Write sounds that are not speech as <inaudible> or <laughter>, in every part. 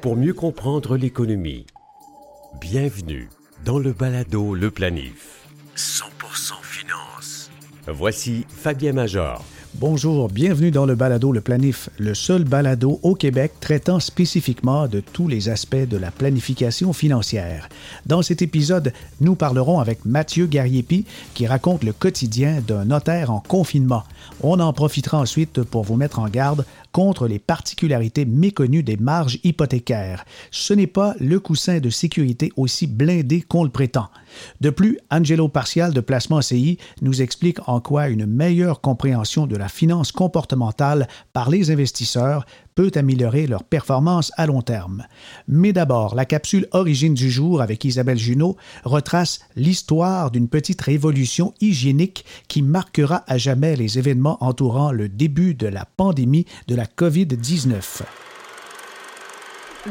Pour mieux comprendre l'économie, bienvenue dans le balado Le Planif. 100% finance. Voici Fabien Major. Bonjour, bienvenue dans le balado Le Planif, le seul balado au Québec traitant spécifiquement de tous les aspects de la planification financière. Dans cet épisode, nous parlerons avec Mathieu Gariepi qui raconte le quotidien d'un notaire en confinement. On en profitera ensuite pour vous mettre en garde contre les particularités méconnues des marges hypothécaires. Ce n'est pas le coussin de sécurité aussi blindé qu'on le prétend. De plus, Angelo Partial de Placement CI nous explique en quoi une meilleure compréhension de la finance comportementale par les investisseurs peut améliorer leur performance à long terme. Mais d'abord, la capsule Origine du jour avec Isabelle Junot retrace l'histoire d'une petite révolution hygiénique qui marquera à jamais les événements entourant le début de la pandémie de la COVID-19.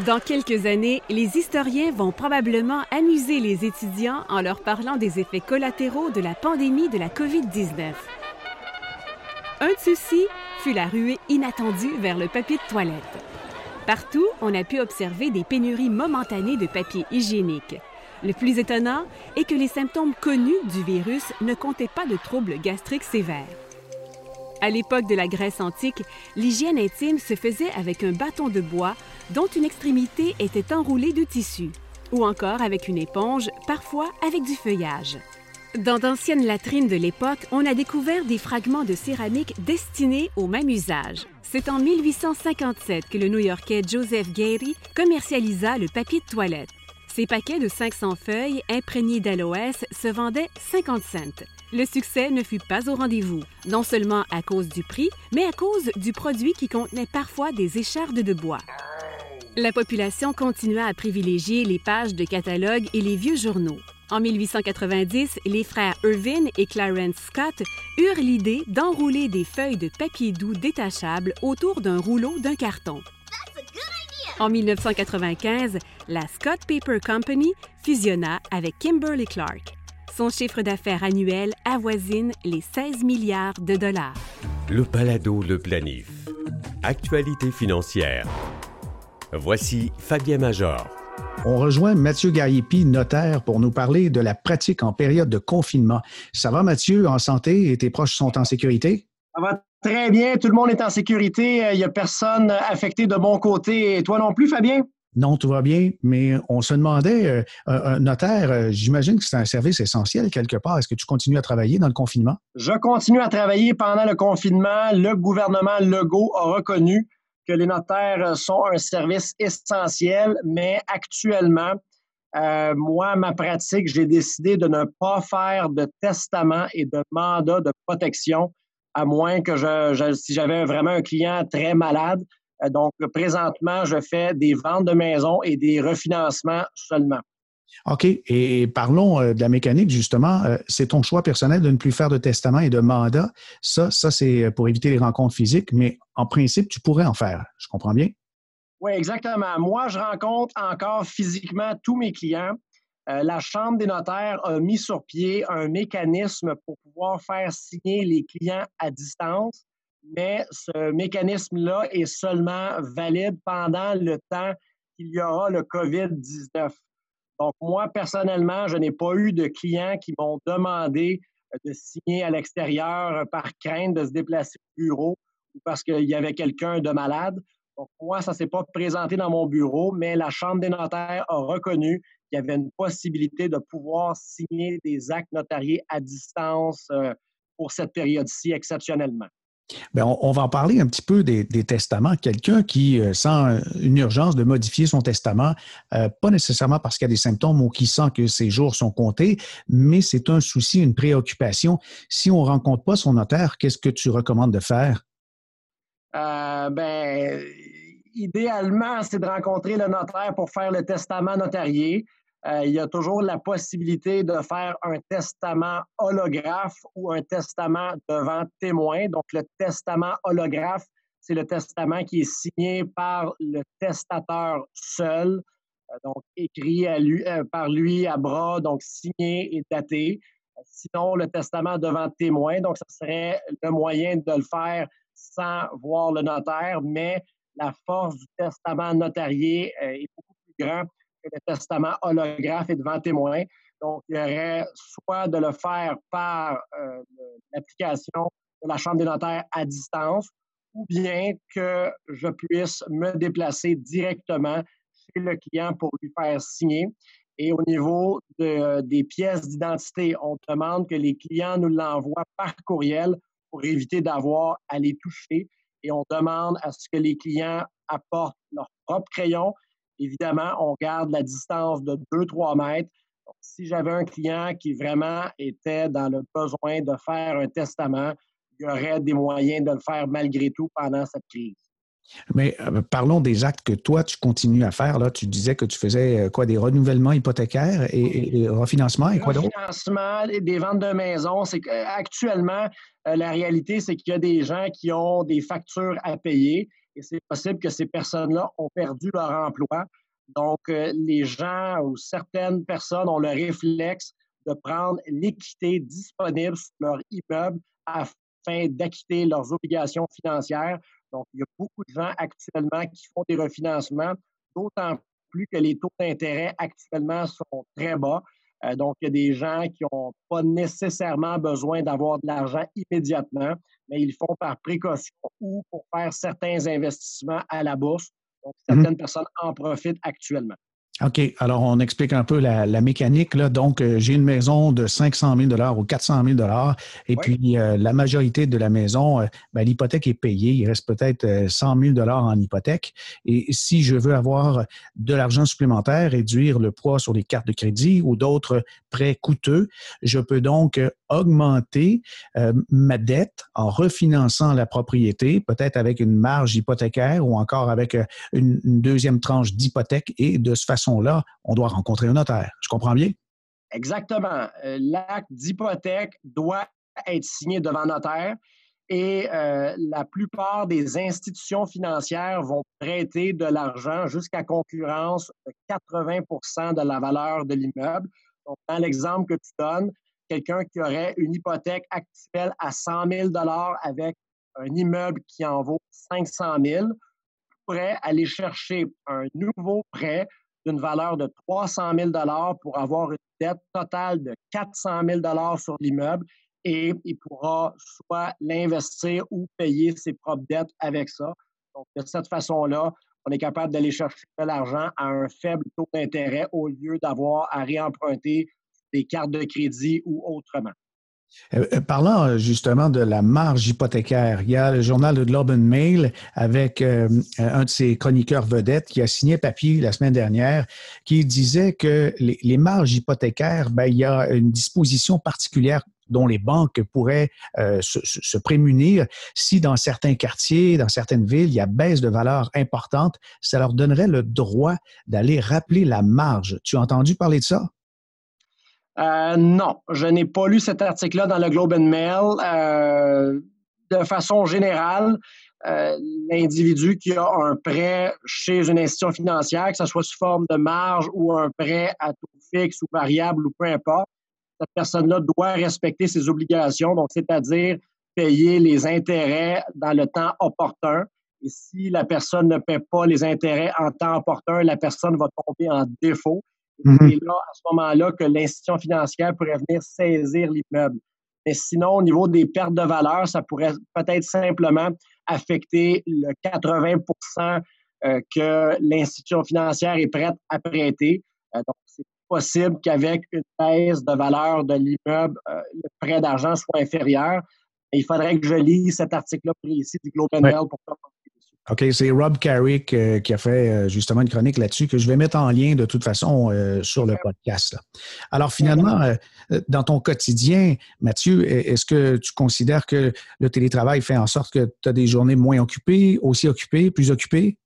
Dans quelques années, les historiens vont probablement amuser les étudiants en leur parlant des effets collatéraux de la pandémie de la COVID-19. Un de ceux-ci fut la ruée inattendue vers le papier de toilette. Partout, on a pu observer des pénuries momentanées de papier hygiénique. Le plus étonnant est que les symptômes connus du virus ne comptaient pas de troubles gastriques sévères. À l'époque de la Grèce antique, l'hygiène intime se faisait avec un bâton de bois dont une extrémité était enroulée de tissu, ou encore avec une éponge, parfois avec du feuillage. Dans d'anciennes latrines de l'époque, on a découvert des fragments de céramique destinés au même usage. C'est en 1857 que le New-Yorkais Joseph Gary commercialisa le papier de toilette. Ces paquets de 500 feuilles imprégnés d'aloès se vendaient 50 cents. Le succès ne fut pas au rendez-vous, non seulement à cause du prix, mais à cause du produit qui contenait parfois des échardes de bois. La population continua à privilégier les pages de catalogues et les vieux journaux. En 1890, les frères Irvin et Clarence Scott eurent l'idée d'enrouler des feuilles de papier doux détachables autour d'un rouleau d'un carton. En 1995, la Scott Paper Company fusionna avec Kimberly Clark. Son chiffre d'affaires annuel avoisine les 16 milliards de dollars. Le balado Le Planif. Actualité financière. Voici Fabien Major. On rejoint Mathieu Gariepi, notaire, pour nous parler de la pratique en période de confinement. Ça va, Mathieu, en santé? Et tes proches sont en sécurité? Ça va très bien. Tout le monde est en sécurité. Il n'y a personne affecté de mon côté. Et toi non plus, Fabien? Non, tout va bien, mais on se demandait, euh, un notaire, euh, j'imagine que c'est un service essentiel quelque part. Est-ce que tu continues à travailler dans le confinement? Je continue à travailler pendant le confinement. Le gouvernement Legault a reconnu que les notaires sont un service essentiel, mais actuellement, euh, moi, ma pratique, j'ai décidé de ne pas faire de testament et de mandat de protection, à moins que je, si j'avais vraiment un client très malade. Euh, donc, présentement, je fais des ventes de maisons et des refinancements seulement. OK. Et parlons euh, de la mécanique, justement. Euh, c'est ton choix personnel de ne plus faire de testament et de mandat. Ça, ça c'est pour éviter les rencontres physiques, mais en principe, tu pourrais en faire. Je comprends bien? Oui, exactement. Moi, je rencontre encore physiquement tous mes clients. la Chambre des notaires a mis sur pied un mécanisme pour pouvoir faire signer les clients à distance mais ce mécanisme-là est seulement valide pendant le temps qu'il y aura le COVID-19. Donc, moi, personnellement, je n'ai pas eu de clients qui m'ont demandé euh, de signer à l'extérieur euh, par crainte de se déplacer au bureau ou parce qu'il y avait quelqu'un de malade. Donc, moi, ça ne s'est pas présenté dans mon bureau, mais la Chambre des notaires a reconnu qu'il y avait une possibilité de pouvoir signer des actes notariés à distance euh, pour cette période-ci exceptionnellement. Bien, on, va en parler un petit peu des, testaments. Quelqu'un qui euh, sent une urgence de modifier son testament, euh, pas nécessairement parce qu'il y a des symptômes ou qui sent que ses jours sont comptés, mais c'est un souci, une préoccupation. Si on ne rencontre pas son notaire, qu'est-ce que tu recommandes de faire? Euh, ben, idéalement, c'est de rencontrer le notaire pour faire le testament notarié. Euh, il y a toujours la possibilité de faire un testament holographe ou un testament devant témoin. Donc, le testament holographe, c'est le testament qui est signé par le testateur seul, euh, donc écrit euh, par lui à bras, donc signé et daté. Sinon, le testament devant témoin, donc ce serait le moyen de le faire sans voir le notaire, mais la force du testament notarié est beaucoup plus grande le testament holographe et devant témoin. Donc, il y aurait soit de le faire par l'application de la Chambre des notaires à distance, ou bien que je puisse me déplacer directement chez le client pour lui faire signer. Et au niveau des pièces d'identité, on demande que les clients nous l'envoient par courriel pour éviter d'avoir à les toucher. Et on demande à ce que les clients apportent leur propre crayon. Évidemment, on garde la distance de 2-3 mètres. si j'avais un client qui vraiment était dans le besoin de faire un testament, il y aurait des moyens de le faire malgré tout pendant cette crise. Mais euh, parlons des actes que toi, tu continues à faire. Là. Tu disais que tu faisais euh, quoi, des renouvellements hypothécaires et, refinancement et quoi d'autre? Refinancement, des ventes de maisons. C'est qu'actuellement, euh, la réalité, c'est qu'il y a des gens qui ont des factures à payer et c'est possible que ces personnes-là ont perdu leur emploi. Donc, les gens ou certaines personnes ont le réflexe de prendre l'équité disponible sur leur immeuble afin d'acquitter leurs obligations financières donc, il y a beaucoup de gens actuellement qui font des refinancements, d'autant plus que les taux d'intérêt actuellement sont très bas. Euh, donc, il y a des gens qui n'ont pas nécessairement besoin d'avoir de l'argent immédiatement, mais ils font par précaution ou pour faire certains investissements à la bourse. Donc, mmh certaines personnes en profitent actuellement. OK. Alors, on explique un peu la, mécanique. Là. Donc, euh, j'ai une maison de 500 000 ou 400 000 et puis euh, la majorité de la maison, euh, ben, l'hypothèque est payée. Il reste peut-être 100 000 en hypothèque. Et si je veux avoir de l'argent supplémentaire, réduire le poids sur les cartes de crédit ou d'autres prêts coûteux, je peux donc augmenter ma dette en refinançant la propriété, peut-être avec une marge hypothécaire ou encore avec une, une deuxième tranche d'hypothèque et de ce façon là on doit rencontrer un notaire. Je comprends bien? Exactement. Euh, l'acte d'hypothèque doit être signé devant notaire et euh, la plupart des institutions financières vont prêter de l'argent jusqu'à concurrence de 80% de la valeur de l'immeuble. Dans l'exemple que tu donnes, quelqu'un qui aurait une hypothèque actuelle à 100 000 avec un immeuble qui en vaut 500 000 pourrait aller chercher un nouveau prêt d'une valeur de 300 000 pour avoir une dette totale de 400 000 sur l'immeuble et il pourra soit l'investir ou payer ses propres dettes avec ça. Donc, de cette façon-là, on est capable d'aller chercher de l'argent à un faible taux d'intérêt au lieu d'avoir à réemprunter des cartes de crédit ou autrement. Euh, euh, parlant euh, justement de la marge hypothécaire, il y a le journal de Globe and Mail avec un de ses chroniqueurs vedettes qui a signé papier la semaine dernière qui disait que les, marges hypothécaires, ben, il y a une disposition particulière dont les banques pourraient se, prémunir si dans certains quartiers, dans certaines villes, il y a baisse de valeur importante, ça leur donnerait le droit d'aller rappeler la marge. Tu as entendu parler de ça? Euh, non, je n'ai pas lu cet article-là dans le Globe and Mail. Euh, de façon générale, euh, l'individu qui a un prêt chez une institution financière, que ce soit sous forme de marge ou un prêt à taux fixe ou variable ou peu importe, cette personne-là doit respecter ses obligations, donc c'est-à-dire payer les intérêts dans le temps opportun. Et si la personne ne paie pas les intérêts en temps opportun, la personne va tomber en défaut. C'est mhm. là, à ce moment-là, que l'institution financière pourrait venir saisir l'immeuble. Mais sinon, au niveau des pertes de valeur, ça pourrait peut-être simplement affecter le 80% euh, que l'institution financière est prête à prêter. Euh, donc, c'est possible qu'avec une baisse de valeur de l'immeuble, euh, le prêt d'argent soit inférieur. il faudrait que je lise cet article-là précis du Globe and Mail pour OK, c'est Rob Carrick euh, qui a fait euh, justement une chronique là-dessus que je vais mettre en lien de toute façon euh, sur le podcast. Alors finalement, dans ton quotidien, Mathieu, est-ce que tu considères que le télétravail fait en sorte que tu as des journées moins occupées, aussi occupées, plus occupées?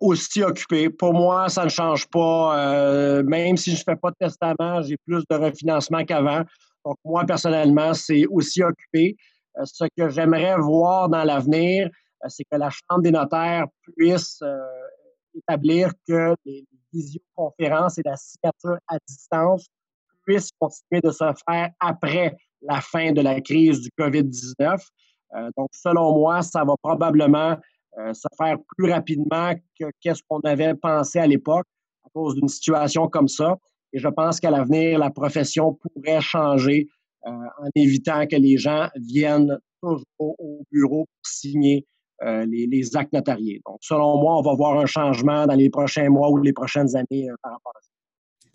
aussi occupées. Pour moi, ça ne change pas. même si je ne fais pas de testament, j'ai plus de refinancement qu'avant. Donc, moi, personnellement, c'est aussi occupé. ce que j'aimerais voir dans l'avenir, c'est que la Chambre des notaires puisse euh, établir que les visioconférences et la signature à distance puissent continuer de se faire après la fin de la crise du COVID-19. Euh, donc, selon moi, ça va probablement se faire plus rapidement que qu'est-ce qu'on avait pensé à l'époque à cause d'une situation comme ça. Et je pense qu'à l'avenir, la profession pourrait changer en évitant que les gens viennent toujours au bureau pour signer les, actes notariés. Donc, selon moi, on va voir un changement dans les prochains mois ou les prochaines années par rapport à ça.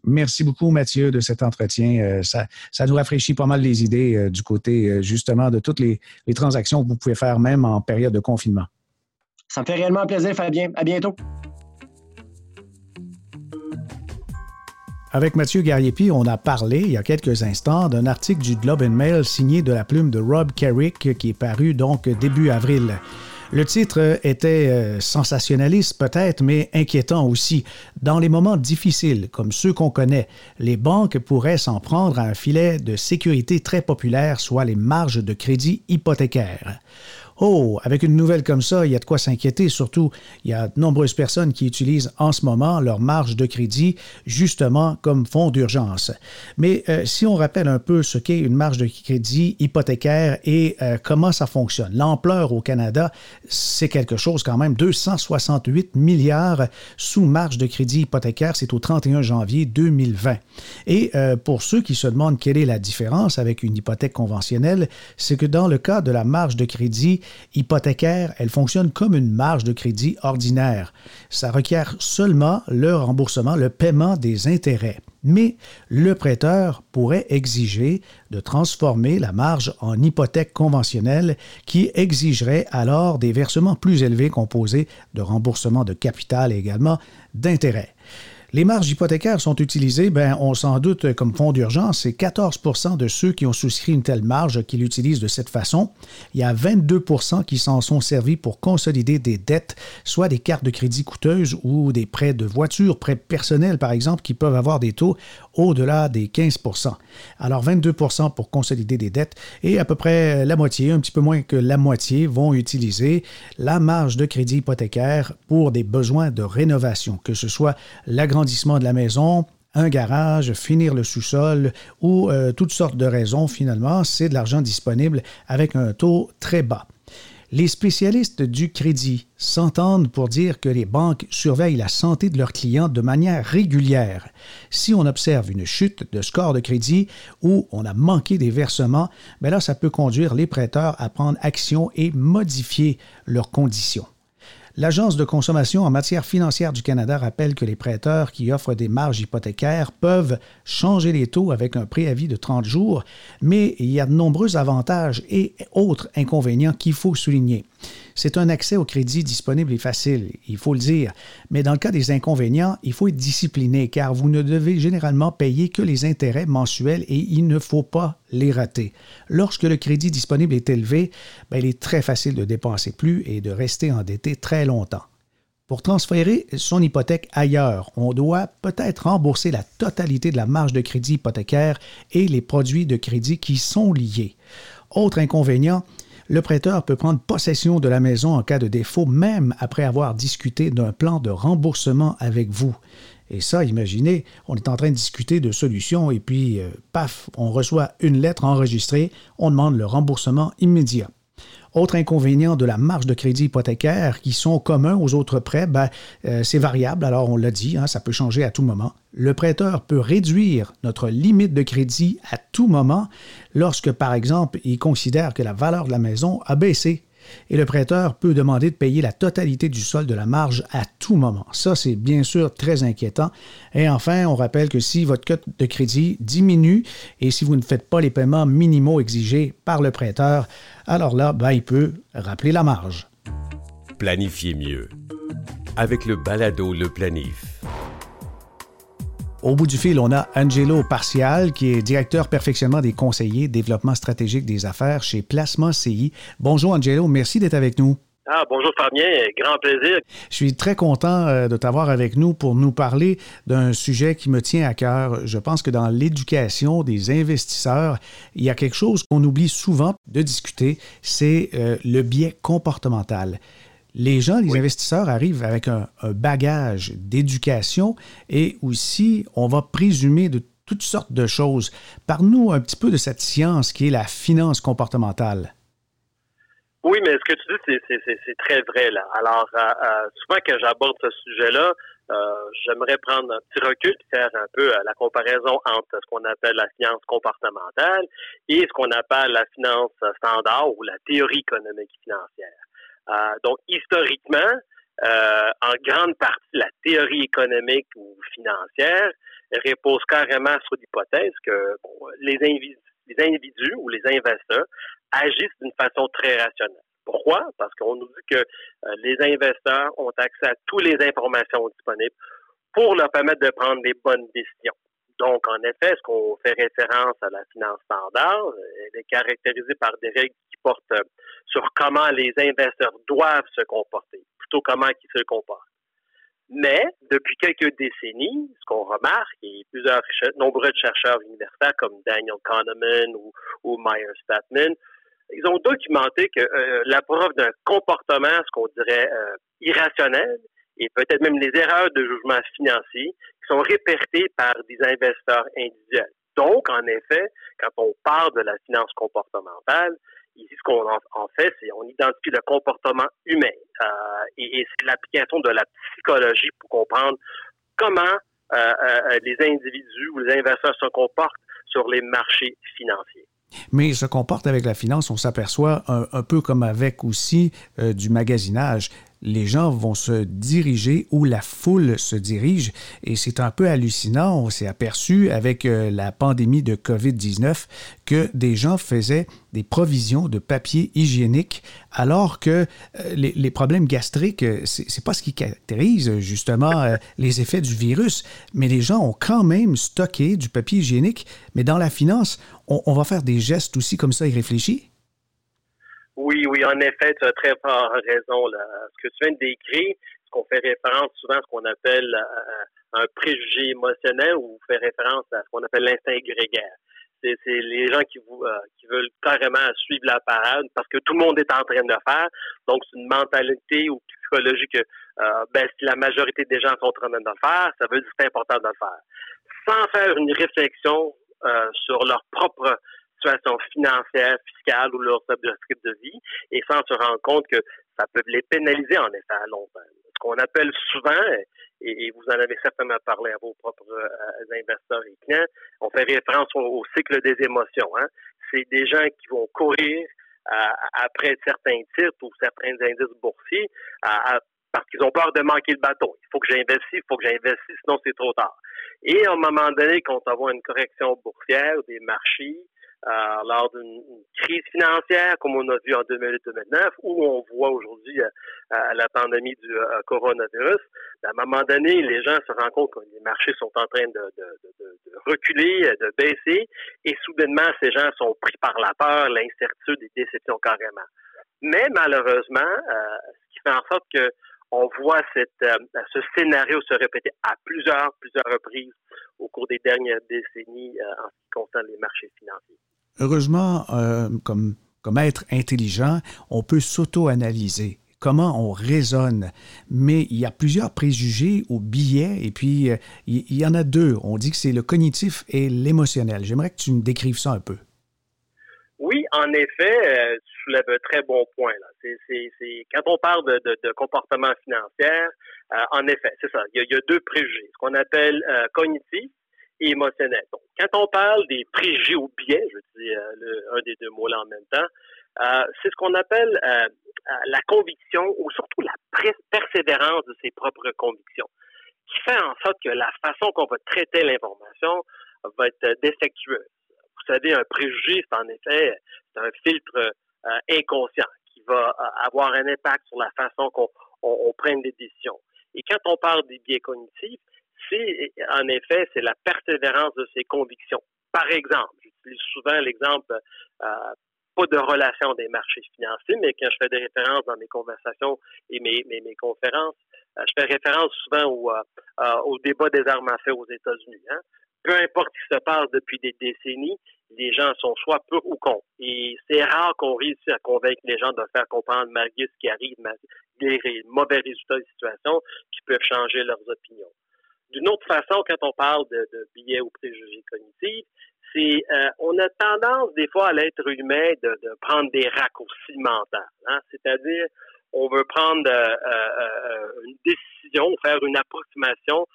Merci beaucoup, Mathieu, de cet entretien. Euh, ça, ça, nous rafraîchit pas mal les idées euh, du côté, euh, justement, de toutes les, transactions que vous pouvez faire même en période de confinement. Ça me fait réellement plaisir, Fabien. À bientôt. Avec Mathieu Gariepi, on a parlé il y a quelques instants d'un article du Globe and Mail signé de la plume de Rob Carrick qui est paru donc début avril. Le titre était euh, sensationnaliste peut-être, mais inquiétant aussi. Dans les moments difficiles, comme ceux qu'on connaît, les banques pourraient s'en prendre à un filet de sécurité très populaire, soit les marges de crédit hypothécaires. Oh, avec une nouvelle comme ça, il y a de quoi s'inquiéter. Surtout, il y a de nombreuses personnes qui utilisent en ce moment leur marge de crédit justement comme fonds d'urgence. Mais euh, si on rappelle un peu ce qu'est une marge de crédit hypothécaire et euh, comment ça fonctionne, l'ampleur au Canada, c'est quelque chose quand même. 268 milliards sous marge de crédit hypothécaire, c'est au 31 janvier 2020. Et euh, pour ceux qui se demandent quelle est la différence avec une hypothèque conventionnelle, c'est que dans le cas de la marge de crédit hypothécaire, elle fonctionne comme une marge de crédit ordinaire. Ça requiert seulement le remboursement, le paiement des intérêts. Mais le prêteur pourrait exiger de transformer la marge en hypothèque conventionnelle qui exigerait alors des versements plus élevés composés de remboursement de capital et également d'intérêts. Les marges hypothécaires sont utilisées, ben, on s'en doute, comme fonds d'urgence. C'est 14 de ceux qui ont souscrit une telle marge qui l'utilisent de cette façon. Il y a 22% qui s'en sont servis pour consolider des dettes, soit des cartes de crédit coûteuses ou des prêts de voiture, prêts personnels par exemple, qui peuvent avoir des taux au-delà des 15% Alors 22% pour consolider des dettes et à peu près la moitié, un petit peu moins que la moitié, vont utiliser la marge de crédit hypothécaire pour des besoins de rénovation, que ce soit de la maison, un garage, finir le sous-sol ou euh, toutes sortes de raisons, finalement, c'est de l'argent disponible avec un taux très bas. Les spécialistes du crédit s'entendent pour dire que les banques surveillent la santé de leurs clients de manière régulière. Si on observe une chute de score de crédit ou on a manqué des versements, bien là, ça peut conduire les prêteurs à prendre action et modifier leurs conditions. L'Agence de consommation en matière financière du Canada rappelle que les prêteurs qui offrent des marges hypothécaires peuvent changer les taux avec un préavis de 30 jours, mais il y a de nombreux avantages et autres inconvénients qu'il faut souligner. C'est un accès au crédit disponible et facile, il faut le dire, mais dans le cas des inconvénients, il faut être discipliné car vous ne devez généralement payer que les intérêts mensuels et il ne faut pas les rater. Lorsque le crédit disponible est élevé, ben, il est très facile de dépenser plus et de rester endetté très longtemps. Pour transférer son hypothèque ailleurs, on doit peut-être rembourser la totalité de la marge de crédit hypothécaire et les produits de crédit qui sont liés. Autre inconvénient, le prêteur peut prendre possession de la maison en cas de défaut, même après avoir discuté d'un plan de remboursement avec vous. Et ça, imaginez, on est en train de discuter de solutions et puis, euh, paf, on reçoit une lettre enregistrée, on demande le remboursement immédiat. Autre inconvénient de la marge de crédit hypothécaire qui sont communs aux autres prêts, ben, euh, c'est variable, alors on l'a dit, hein, ça peut changer à tout moment. Le prêteur peut réduire notre limite de crédit à tout moment lorsque, par exemple, il considère que la valeur de la maison a baissé et le prêteur peut demander de payer la totalité du solde de la marge à tout moment. Ça, c'est bien sûr très inquiétant. Et enfin, on rappelle que si votre cote de crédit diminue et si vous ne faites pas les paiements minimaux exigés par le prêteur, alors là, ben, il peut rappeler la marge. Planifiez mieux avec le balado Le Planif. Au bout du fil, on a Angelo Partial, qui est directeur perfectionnement des conseillers développement stratégique des affaires chez Placement CI. Bonjour Angelo, merci d'être avec nous. Ah, bonjour Fabien, grand plaisir. Je suis très content euh, de t'avoir avec nous pour nous parler d'un sujet qui me tient à cœur. Je pense que dans l'éducation des investisseurs, il y a quelque chose qu'on oublie souvent de discuter, c'est euh, le biais comportemental les gens, les investisseurs arrivent avec un, bagage d'éducation et aussi, on va présumer de toutes sortes de choses. Parle-nous un petit peu de cette science qui est la finance comportementale. Oui, mais ce que tu dis, c'est très vrai. là. Alors, euh, euh, souvent que j'aborde ce sujet-là, euh, j'aimerais prendre un petit recul et faire un peu la comparaison entre ce qu'on appelle la finance comportementale et ce qu'on appelle la finance standard ou la théorie économique financière. Donc, historiquement, en grande partie, la théorie économique ou financière repose carrément sur l'hypothèse que les, les individus ou les investisseurs agissent d'une façon très rationnelle. Pourquoi? Parce qu'on nous dit que euh, les investisseurs ont accès à toutes les informations disponibles pour leur permettre de prendre des bonnes décisions. Donc, en effet, ce qu'on fait référence à la finance standard, elle est caractérisée par des règles qui portent sur comment les investisseurs doivent se comporter, plutôt comment ils se comportent. Mais depuis quelques décennies, ce qu'on remarque, et plusieurs nombreux chercheurs universitaires comme Daniel Kahneman ou, ou Meyer Statman ils ont documenté que euh, la preuve d'un comportement, ce qu'on dirait euh, irrationnel, et peut-être même les erreurs de jugement financier, qui sont répertées par des investisseurs individuels. Donc, en effet, quand on parle de la finance comportementale, ici, ce qu'on en, fait, c'est on identifie le comportement humain euh, et, c'est l'application de la psychologie pour comprendre comment les individus ou les investisseurs se comportent sur les marchés financiers. Mais se comporte avec la finance, on s'aperçoit un, peu comme avec aussi euh, du magasinage les gens vont se diriger où la foule se dirige. Et c'est un peu hallucinant. On s'est aperçu avec euh, la pandémie de COVID-19 que des gens faisaient des provisions de papier hygiénique alors que euh, les, problèmes gastriques, euh, c'est pas ce qui caractérise justement les effets du virus. Mais les gens ont quand même stocké du papier hygiénique. Mais dans la finance, on, va faire des gestes aussi comme ça irréfléchis. Oui, oui, en effet, tu as très fort raison. Là. Ce que tu viens de décrire, ce qu'on fait référence souvent à ce qu'on appelle euh, un préjugé émotionnel ou fait référence à ce qu'on appelle l'instinct grégaire. C'est, les gens qui, vous, euh, qui veulent carrément suivre la parade parce que tout le monde est en train de le faire. Donc, c'est une mentalité ou psychologie que euh, ben, si la majorité des gens sont en train de le faire, ça veut dire que c'est important de le faire. Sans faire une réflexion sur leur propre financière, fiscale ou leurs objectifs de vie et sans se rendre compte que ça peut les pénaliser en effet à long terme. Ce qu'on appelle souvent, et, vous en avez certainement parlé à vos propres euh, investisseurs et clients, on fait référence au, cycle des émotions. Hein. C'est des gens qui vont courir après certains titres ou certains indices boursiers parce qu'ils ont peur de manquer le bateau. Il faut que j'investisse, il faut que j'investisse, sinon c'est trop tard. Et à un moment donné, quand on va une correction boursière des marchés, euh, lors d'une crise financière comme on a vu en 2008-2009, où on voit aujourd'hui euh, euh, la pandémie du coronavirus, ben, à un moment donné, les gens se rendent compte que les marchés sont en train de, reculer, de baisser, et soudainement, ces gens sont pris par la peur, l'incertitude et déception carrément. Mais malheureusement, ce qui fait en sorte que on voit cette, ce scénario se répéter à plusieurs, plusieurs reprises au cours des dernières décennies en ce qui concerne les marchés financiers. Heureusement, euh, comme, être intelligent, on peut s'auto-analyser comment on raisonne. Mais il y a plusieurs préjugés ou biais, et puis euh, il, y en a deux. On dit que c'est le cognitif et l'émotionnel. J'aimerais que tu me décrives ça un peu. Oui, en effet, euh, tu soulèves un très bon point. Là. quand on parle de, comportement financier, en effet, c'est ça. Il y, a, deux préjugés. Ce qu'on appelle cognitif, émotionnel. Donc, quand on parle des préjugés ou biais, je dis euh, un des deux mots là en même temps, euh, c'est ce qu'on appelle euh, la conviction ou surtout la persévérance de ses propres convictions, qui fait en sorte que la façon qu'on va traiter l'information va être défectueuse. Vous savez, un préjugé, c'est en effet un filtre inconscient qui va avoir un impact sur la façon qu'on on, prenne des décisions. Et quand on parle des biais cognitifs, en effet, c'est la persévérance de ses convictions. Par exemple, j'utilise souvent l'exemple, euh, pas de relation des marchés financiers, mais quand je fais des références dans mes conversations et mes, mes, conférences, euh, je fais référence souvent au, euh, au débat des armes à feu aux États-Unis. Hein. Peu importe ce qui se passe depuis des décennies, les gens sont soit peu ou contre. Et c'est rare qu'on réussisse à convaincre les gens de faire comprendre malgré ce qui arrive, des mauvais résultats de situation qui peuvent changer leurs opinions. D'une autre façon, quand on parle de, billets ou préjugés cognitifs, c'est euh, on a tendance des fois à l'être humain de, de, prendre des raccourcis mentaux. Hein? C'est-à-dire, on veut prendre euh, euh, une décision, faire une approximation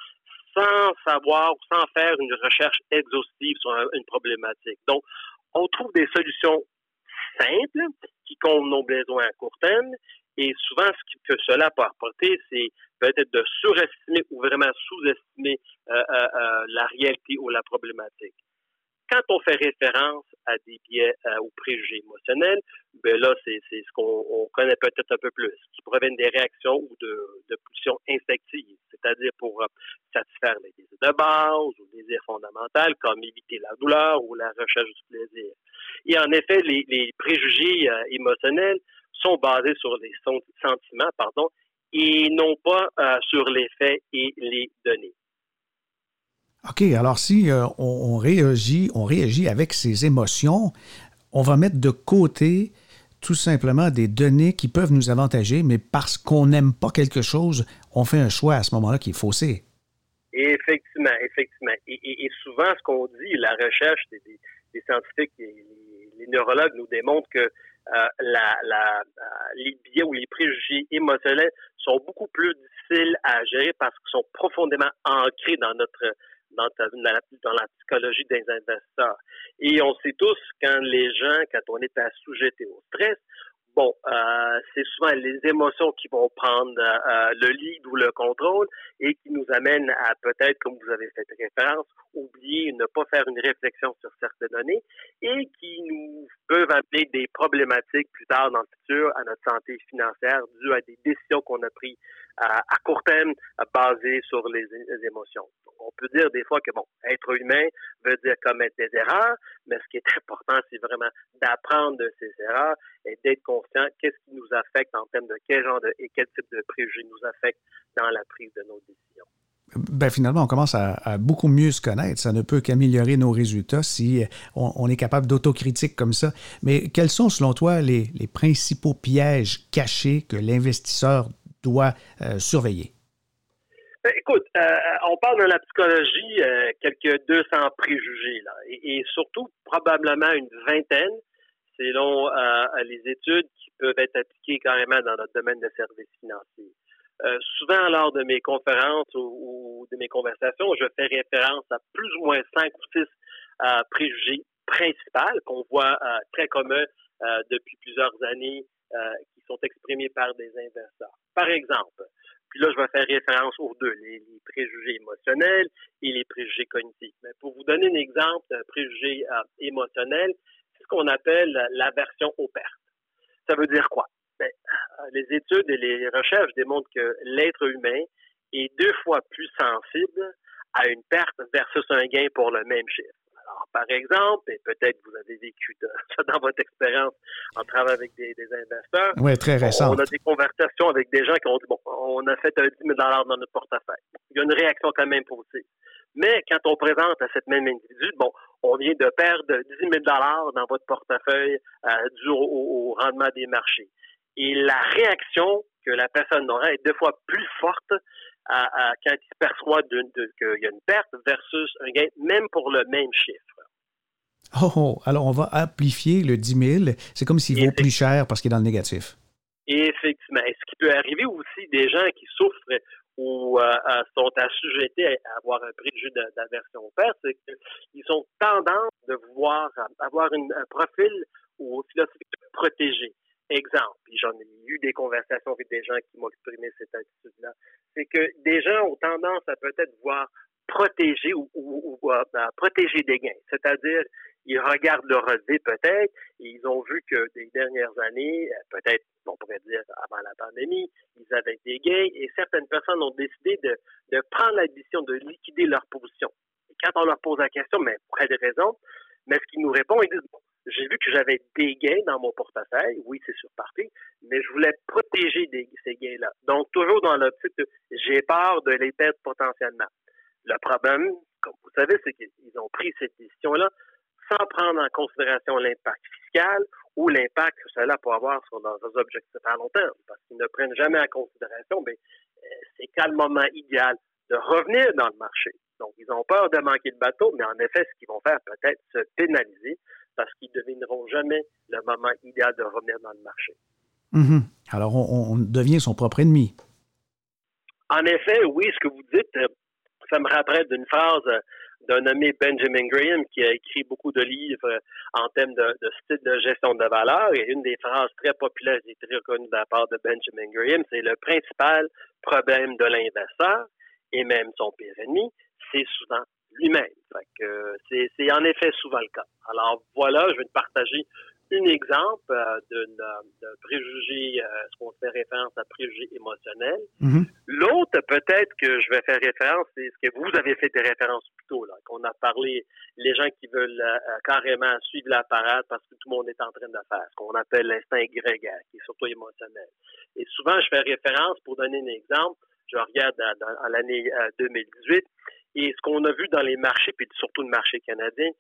sans savoir sans faire une recherche exhaustive sur une problématique. Donc, on trouve des solutions simples qui conviennent nos besoins à court terme et souvent, ce que cela peut apporter, c'est peut-être de surestimer ou vraiment sous-estimer euh, euh, euh, la réalité ou la problématique. Quand on fait référence à des biais ou préjugés émotionnels, ben là, c'est ce qu'on connaît peut-être un peu plus, qui proviennent des réactions ou de, pulsions instinctives, c'est-à-dire pour satisfaire les désirs de base ou les désirs fondamentaux, comme éviter la douleur ou la recherche du plaisir. Et en effet, les préjugés émotionnels sont basés sur les sentiments, pardon, et non pas euh, sur les faits et les données. OK, alors si euh, on, réagit, on réagit avec ses émotions, on va mettre de côté tout simplement des données qui peuvent nous avantager, mais parce qu'on n'aime pas quelque chose, on fait un choix à ce moment-là qui est faussé. Effectivement, effectivement. Et, souvent, ce qu'on dit, la recherche des, des scientifiques, les, les, neurologues nous démontrent que la, la, euh, les biais ou les préjugés émotionnels sont beaucoup plus difficiles à gérer parce qu'ils sont profondément ancrés dans notre dans, la, psychologie des investisseurs. Et on sait tous quand les gens, quand on est assujetti au stress, bon, euh, c'est souvent les émotions qui vont prendre euh, le lead ou le contrôle et qui nous amènent à peut-être, comme vous avez fait référence, oublier, ne pas faire une réflexion sur certaines données et qui nous peuvent amener des problématiques plus tard dans le futur à notre santé financière due à des décisions qu'on a prises à, court terme basées sur les, émotions. on peut dire des fois que, bon, être humain veut dire commettre des erreurs, mais ce qui est <laughs> important, c'est vraiment d'apprendre de ces erreurs et d'être conscient qu'est-ce qui nous affecte en termes de quel genre de, et quel type de préjugés nous affecte dans la prise de nos décisions. Ben, finalement, on commence à, beaucoup mieux se connaître. Ça ne peut qu'améliorer nos résultats si on, est capable d'autocritique comme ça. Mais quels sont, selon toi, les, principaux pièges cachés que l'investisseur doit euh, surveiller? Ben, écoute, euh, on parle dans la psychologie euh, quelques 200 préjugés, et, surtout probablement une vingtaine, selon les études qui peuvent être appliquées carrément dans notre domaine de services financiers. Euh, souvent, lors de mes conférences ou, de mes conversations, je fais référence à plus ou moins cinq ou six euh, préjugés principaux qu'on voit euh, très communs depuis plusieurs années qui sont exprimés par des investisseurs. Par exemple, puis là, je vais faire référence aux deux, les, préjugés émotionnels et les préjugés cognitifs. Mais pour vous donner un exemple d'un préjugé émotionnel, c'est ce qu'on appelle l'aversion aux pertes. Ça veut dire quoi? Ben, les études et les recherches démontrent que l'être humain est deux fois plus sensible à une perte versus un gain pour le même chiffre. Alors, par exemple, et peut-être vous avez vécu <laughs> ça dans votre expérience en travaillant avec des, investisseurs. Oui, très récent. On a des conversations avec des gens qui ont dit, bon, on a fait un 10 000 dans notre portefeuille. Il y a une réaction quand même positive. Mais quand on présente à cette même individu, bon, on vient de perdre 10 000 dans votre portefeueuille euh, dû au, rendement des marchés. Et la réaction que la personne aura est deux fois plus forte à, quand il perçoit qu'il y a une perte versus un gain, même pour le même chiffre. Oh, oh alors on va amplifier le 10 000. C'est comme s'il vaut plus cher parce qu'il est dans le négatif. Effectivement. Et ce qui peut arriver aussi des gens qui souffrent ou euh, euh, sont assujettés à avoir un préjugé d'aversion au perte, c'est qu'ils ont tendance de vouloir avoir un profil ou philosophique protégé. Exemple, j'en ai eu des conversations avec des gens qui m'ont exprimé cette attitude-là, c'est que des gens ont tendance à peut-être voir protéger ou, ou, ou protéger des gains. C'est-à-dire, ils regardent le relevé peut-être, et ils ont vu que des dernières années, peut-être, on pourrait dire avant la pandémie, ils avaient des gains, et certaines personnes ont décidé de, de prendre la décision de liquider leur position. Et quand on leur pose la question, mais pour quelle raison, mais ce qu'ils nous répondent, ils disent, j'ai vu que j'avais des gains dans mon portefeuille. Oui, c'est sur partie, mais je voulais protéger ces gains-là. Donc, toujours dans l'optique de j'ai peur de les perdre potentiellement. Le problème, comme vous savez, c'est qu'ils ont pris cette décision-là sans prendre en considération l'impact fiscal ou l'impact que cela peut avoir sur leurs objectifs à long terme. Parce qu'ils ne prennent jamais en considération, mais euh, c'est qu'à le moment idéal de revenir dans le marché. Donc, ils ont peur de manquer le bateau, mais en effet, ce qu'ils vont faire, peut-être se pénaliser parce qu'ils ne devineront jamais le moment idéal de revenir dans le marché. Mhm. Alors, on, devient son propre ennemi. En effet, oui, ce que vous dites, euh, ça me rappelle d'une phrase euh, d'un nommé Benjamin Graham qui a écrit beaucoup de livres euh, en thème de, style de gestion de valeur. Et une des phrases très populaires et très reconnues de la part de Benjamin Graham, c'est le principal problème de l'investisseur et même son pire ennemi, c'est souvent lui-même. C'est en effet souvent le cas. Alors voilà, je vais te partager un exemple euh, d'un préjugé, euh, ce qu'on fait référence à préjugé émotionnel. Mm-hmm. L'autre, peut-être que je vais faire référence, c'est ce que vous avez fait des références plus tôt, là, qu'on a parlé, les gens qui veulent euh, carrément suivre la parade parce que tout le monde est en train de faire, ce qu'on appelle l'instinct grégaire, qui est surtout émotionnel. Et souvent, je fais référence, pour donner un exemple, je regarde dans, l'année 2018, et ce qu'on a vu dans les marchés, puis surtout le marché canadien,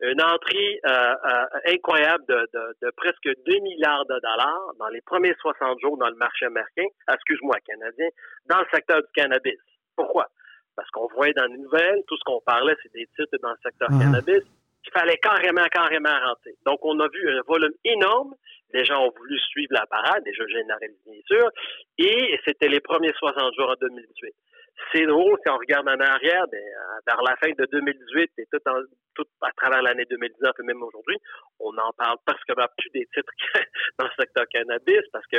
une entrée euh, euh, incroyable de, de, presque 2 milliards de dollars dans les premiers 60 jours dans le marché américain, excuse-moi, canadien, dans le secteur du cannabis. Pourquoi? Parce qu'on voyait dans les nouvelles, tout ce qu'on parlait, c'est des titres dans le secteur mhm. cannabis, qu'il fallait carrément, carrément rentrer. Donc, on a vu un volume énorme. Les gens ont voulu suivre la parade, et je généralise bien sûr, et c'était les premiers 60 jours en 2018 c'est drôle si on regarde en arrière, ben, euh, vers la fin de 2018 et tout, tout à travers l'année 2019 et même aujourd'hui, on en parle parce que plus des titres <laughs> dans le secteur cannabis parce que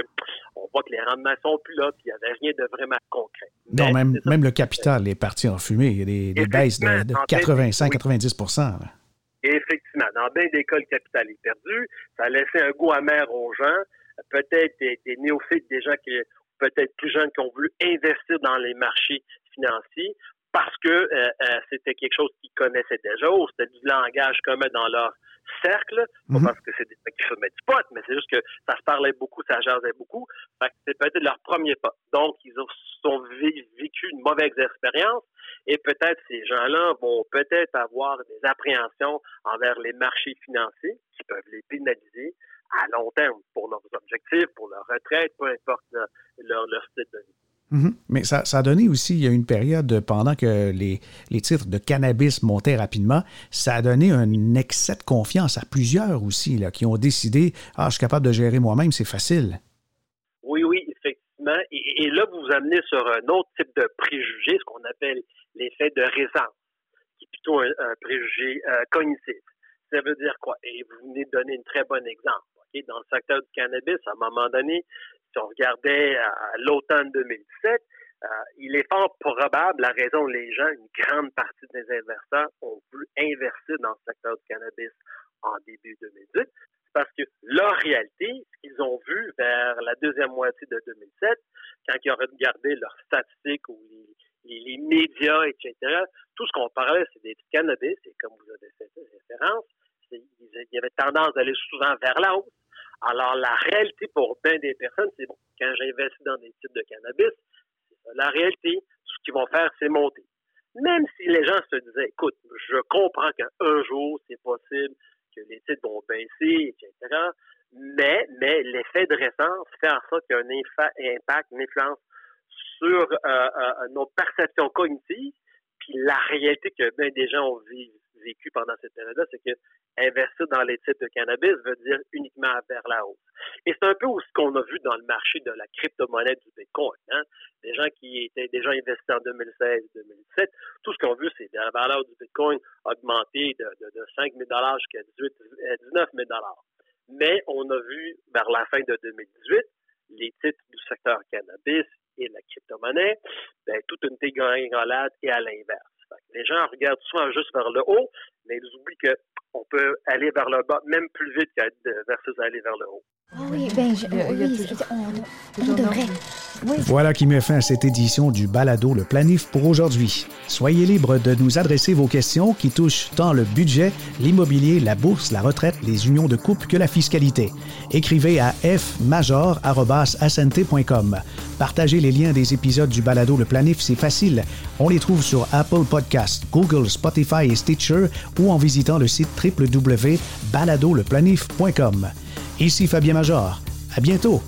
on voit que les rendements sont plus là, puis il n'y avait rien de vraiment concret. Non, même, même le capital est parti en fumée. Il y a des, baisses de, 85-90% Effectivement. Dans bien des cas, le capital est perdu. Ça a laissé un goût amer aux gens. Peut-être des, des néophytes, des gens qui peut-être plus jeunes qui ont voulu investir dans les marchés financiers parce que euh, euh, c'était quelque chose qu'ils connaissaient déjà ou c'était du langage commun dans leur cercle, pas mhm. parce que c'est des gens qui fumaient du pot, mais c'est juste que ça se parlait beaucoup, ça jasait beaucoup. c'est peut-être leur premier pas. Donc, ils ont, vécu une mauvaise expérience et peut-être ces gens-là vont peut-être avoir des appréhensions envers les marchés financiers qui peuvent les pénaliser à long terme pour leurs objectifs, pour leur retraite, peu importe leur, style de vie. Mhm. Mais ça, ça, a donné aussi, il y a une période pendant que les, les, titres de cannabis montaient rapidement, ça a donné un excès de confiance à plusieurs aussi, là, qui ont décidé Ah, je suis capable de gérer moi-même, c'est facile. Oui, oui, effectivement. Et, là, vous vous amenez sur un autre type de préjugé, ce qu'on appelle l'effet de récence, qui est plutôt un, préjugé euh, cognitif. Ça veut dire quoi? Et vous venez de donner un très bon exemple dans le secteur du cannabis, à un moment donné, si on regardait à l'automne 2017, euh, il est fort probable, la raison les gens, une grande partie des investisseurs ont voulu investir dans le secteur du cannabis en début 2018, c'est parce que leur réalité, ce qu'ils ont vu vers la deuxième moitié de 2007, quand ils ont regardé leurs statistiques ou les, médias, etc., tout ce qu'on parlait, c'est des cannabis, et comme vous avez fait référence, il y avait tendance d'aller souvent vers la hausse. Alors, la réalité pour bien des personnes, c'est bon, quand j'investis dans des types de cannabis, la réalité, ce qu'ils vont faire, c'est monter. Même si les gens se disaient, écoute, je comprends qu'un jour, c'est possible que les titres vont baisser, etc. Mais, mais l'effet de récence fait en sorte qu'il y a un impact, une influence sur euh, euh, nos perceptions cognitives, puis la réalité que bien des gens ont vécu pendant cette période-là, c'est que investir dans les titres de cannabis veut dire uniquement vers la hausse. Et c'est un peu ce qu'on a vu dans le marché de la crypto-monnaie du Bitcoin. Hein? Des gens qui étaient déjà investis en 2016-2017, tout ce qu'on a vu, c'est la valeur du Bitcoin augmenter de, de, de 5 000 jusqu'à 18, 19 000 Mais on a vu vers la fin de 2018 les titres du secteur cannabis et la crypto-monnaie, ben, toute une dégringolade et à l'inverse. Les gens regardent souvent juste vers le haut, mais ils oublient que on peut aller vers le bas même plus vite versus aller vers le haut. Ah oui, ben, on, devrait. Voilà qui met fin à cette édition du Balado Le Planif pour aujourd'hui. Soyez libre de nous adresser vos questions qui touchent tant le budget, l'immobilier, la bourse, la retraite, les unions de couple que la fiscalité. Écrivez à fmajor.com. Partagez les liens des épisodes du Balado Le Planif, c'est facile. On les trouve sur Apple Podcasts, Google, Spotify et Stitcher ou en visitant le site www.baladoleplanif.com. Ici Fabien Major. À bientôt